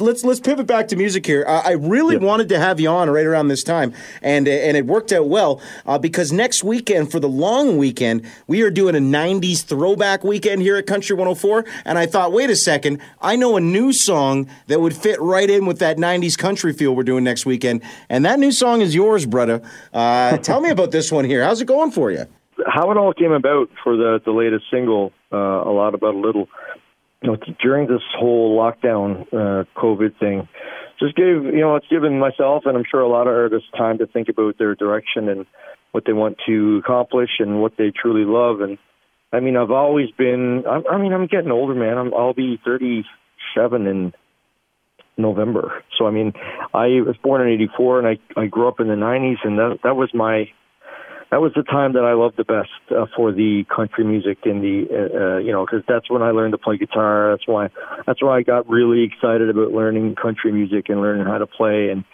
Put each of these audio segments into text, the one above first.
let, let's let's pivot back to music here. Uh, I really Yeah. wanted to have you on right around this time, and and it worked out well uh, because next weekend for the long weekend we are doing a '90s throwback weekend here at Country 104. And I thought, wait a second, I know a new song that would fit right in with that '90s country feel we're doing next weekend, and that new song is yours, brother. Uh, tell me about this one here. How's it going for you? how it all came about for the the latest single, uh, a lot about a little. You know, during this whole lockdown, uh, COVID thing, just gave you know it's given myself and I'm sure a lot of artists time to think about their direction and what they want to accomplish and what they truly love. And I mean, I've always been. I, I mean, I'm getting older, man. I'm, I'll be 37 in November. So I mean, I was born in '84 and I I grew up in the '90s, and that that was my that was the time that I loved the best uh, for the country music and the uh, uh, you know because that's when I learned to play guitar. That's why that's why I got really excited about learning country music and learning how to play. And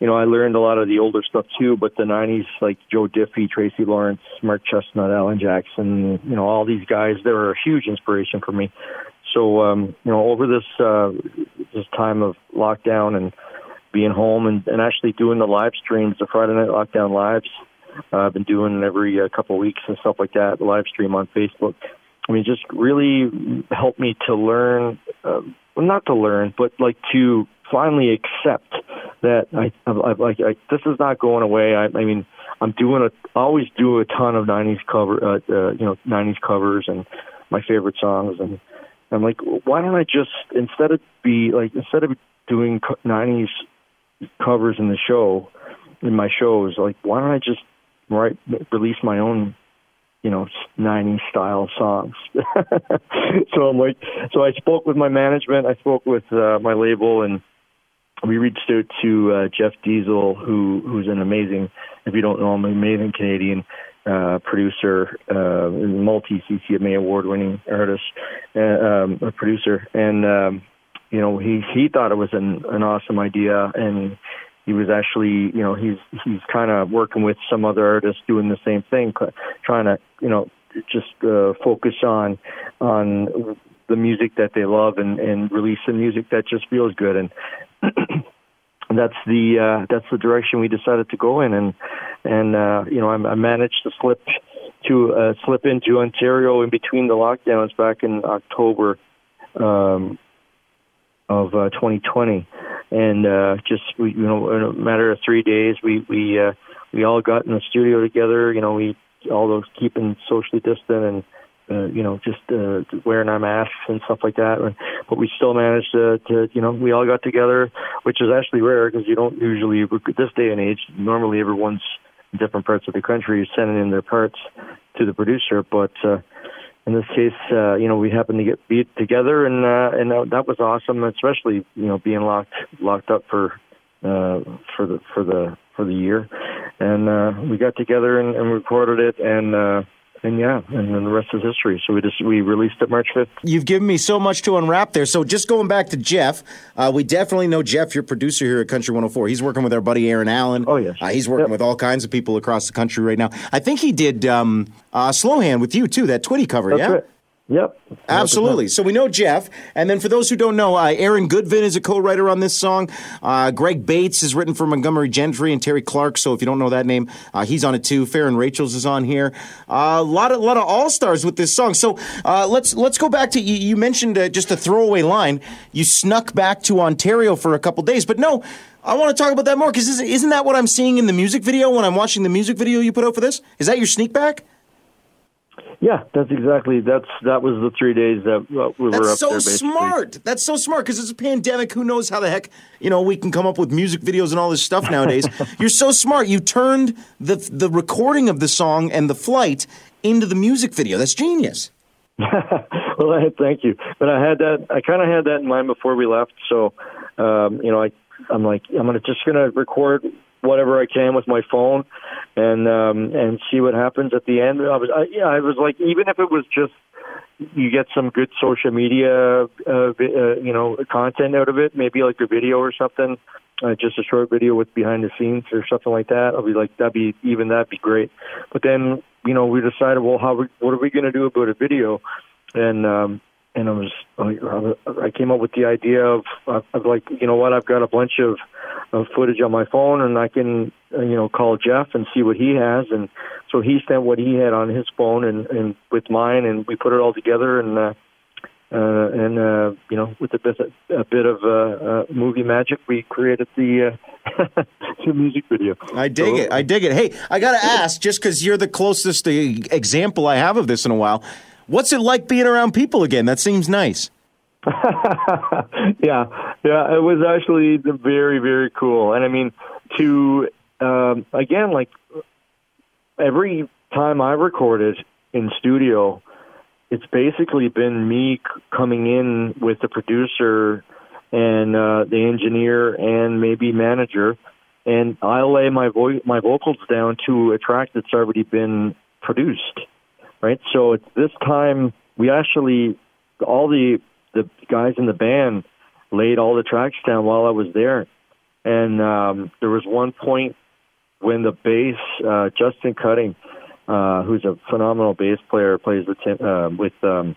you know I learned a lot of the older stuff too, but the '90s like Joe Diffie, Tracy Lawrence, Mark Chesnutt, Alan Jackson, you know all these guys they were a huge inspiration for me. So um, you know over this uh, this time of lockdown and being home and, and actually doing the live streams, the Friday night lockdown lives. I've been doing it every uh, couple of weeks and stuff like that. Live stream on Facebook. I mean, just really helped me to learn. Uh, well, not to learn, but like to finally accept that I, I, I like I, this is not going away. I, I mean, I'm doing a always do a ton of '90s cover, uh, uh, you know, '90s covers and my favorite songs. And I'm like, why don't I just instead of be like instead of doing '90s covers in the show, in my shows, like why don't I just write release my own you know 90s style songs. So i'm like so i spoke with my management i spoke with uh, my label and we reached out to uh, Jeff Dalziel who who's an amazing if you don't know him an amazing canadian uh, producer, uh, multi CCMA award winning artist, uh, um, a producer, and um, you know he he thought it was an an awesome idea, and he was actually you know he's he's kind of working with some other artists doing the same thing, trying to you know just uh, focus on on the music that they love and and release some music that just feels good and. that's the uh, that's the direction we decided to go in, and and uh, you know I, I managed to slip to uh, slip into Ontario in between the lockdowns back in October um, of uh, 2020, and uh, just we, you know in a matter of three days we we uh, we all got in the studio together. You know we all those keeping socially distant and uh, you know, just uh, wearing our masks and stuff like that. But we still managed to, to, you know, we all got together, which is actually rare because you don't usually, this day and age, normally everyone's in different parts of the country sending in their parts to the producer. But uh, in this case, uh, you know, we happened to get beat together, and uh, and uh, that was awesome, especially you know being locked locked up for uh, for the for the for the year, and uh, we got together and, and recorded it, and uh, and yeah, and then the rest is history. So we just we released it March fifth. You've given me so much to unwrap there. So just going back to Jeff, uh, we definitely know Jeff, your producer here at Country 104. He's working with our buddy Aaron Allen. Oh, yes. Uh, he's working Yep. with all kinds of people across the country right now. I think he did um, uh, Slow Hand with you too, that Twitty cover, That's yeah? right. Yep. Absolutely. So we know Jeff. And then for those who don't know, uh, Aaron Goodvin is a co writer on this song. Uh, Greg Bates is written for Montgomery Gentry and Terri Clark. So if you don't know that name, uh, he's on it too. Farron Rachel's is on here. Uh, a lot of, lot of all stars with this song. So uh, let's, let's go back to you, you mentioned uh, just a throwaway line. You snuck back to Ontario for a couple days. But no, I want to talk about that more because isn't that what I'm seeing in the music video when I'm watching the music video you put out for this? Is that your sneak back? Yeah, that's exactly that's that was the three days that uh, we were That's up so there. Basically. smart. That's so smart because it's a pandemic. Who knows how the heck you know we can come up with music videos and all this stuff nowadays? You're so smart. You turned the the recording of the song and the flight into the music video. That's genius. well, I, thank you. But I had that. I kind of had that in mind before we left. So, um, you know, I I'm like I'm gonna just gonna record whatever I can with my phone, and um, and see what happens at the end. I was I, yeah, I was like even if it was just you get some good social media, uh, uh, you know, content out of it, maybe like a video or something. Uh, just a short video with behind the scenes or something like that. I'll be like, that'd be even that'd be great. But then, you know, we decided, well, how what are we going to do about a video? And um, and I was I came up with the idea of of like you know what I've got a bunch of of footage on my phone and I can uh, you know call Jeff and see what he has and so he sent what he had on his phone and and with mine and we put it all together and uh, uh, and uh, you know with a bit a bit of uh, uh, movie magic we created the uh, the music video. I dig so, it. I dig it. Hey, I got to ask just because you're the closest example I have of this in a while. What's it like being around people again? That seems nice. yeah, yeah, it was actually very, very cool. And I mean, to um, again, like every time I recorded in studio, it's basically been me coming in with the producer and uh, the engineer and maybe manager, and I'll lay my voice, my vocals down to a track that's already been produced right? So it's this time we actually all the the guys in the band laid all the tracks down while I was there, and um, there was one point when the bass uh, Justin Cutting, uh, who's a phenomenal bass player, plays with uh, with um,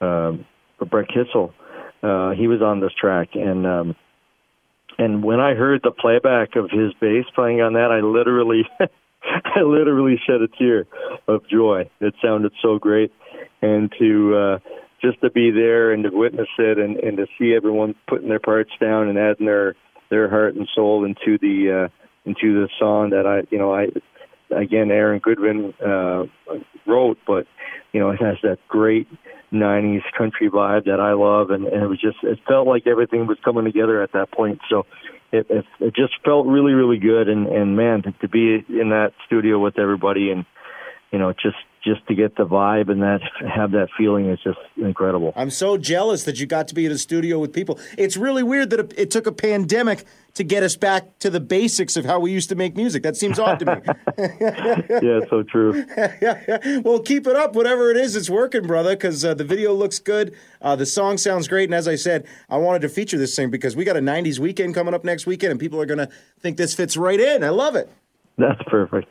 uh, Brett Kissel. Uh, he was on this track, and um, and when I heard the playback of his bass playing on that, I literally I literally shed a tear of joy. It sounded so great, and to uh, just to be there and to witness it, and, and to see everyone putting their parts down and adding their their heart and soul into the uh, into the song that I you know I again Aaron Goodvin uh, wrote, but you know it has that great '90s country vibe that I love, and, and it was just it felt like everything was coming together at that point. So it, it, it just felt really, really good. And, and man, to, to be in that studio with everybody and, you know, just just to get the vibe and that have that feeling is just incredible. I'm so jealous that you got to be in a studio with people. It's really weird that it, it took a pandemic to get us back to the basics of how we used to make music. That seems odd to me. yeah, so true. well, keep it up, whatever it is. It's working, brother. Because uh, the video looks good. Uh, the song sounds great, and as I said, I wanted to feature this thing because we got a '90s weekend coming up next weekend, and people are going to think this fits right in. I love it. That's perfect.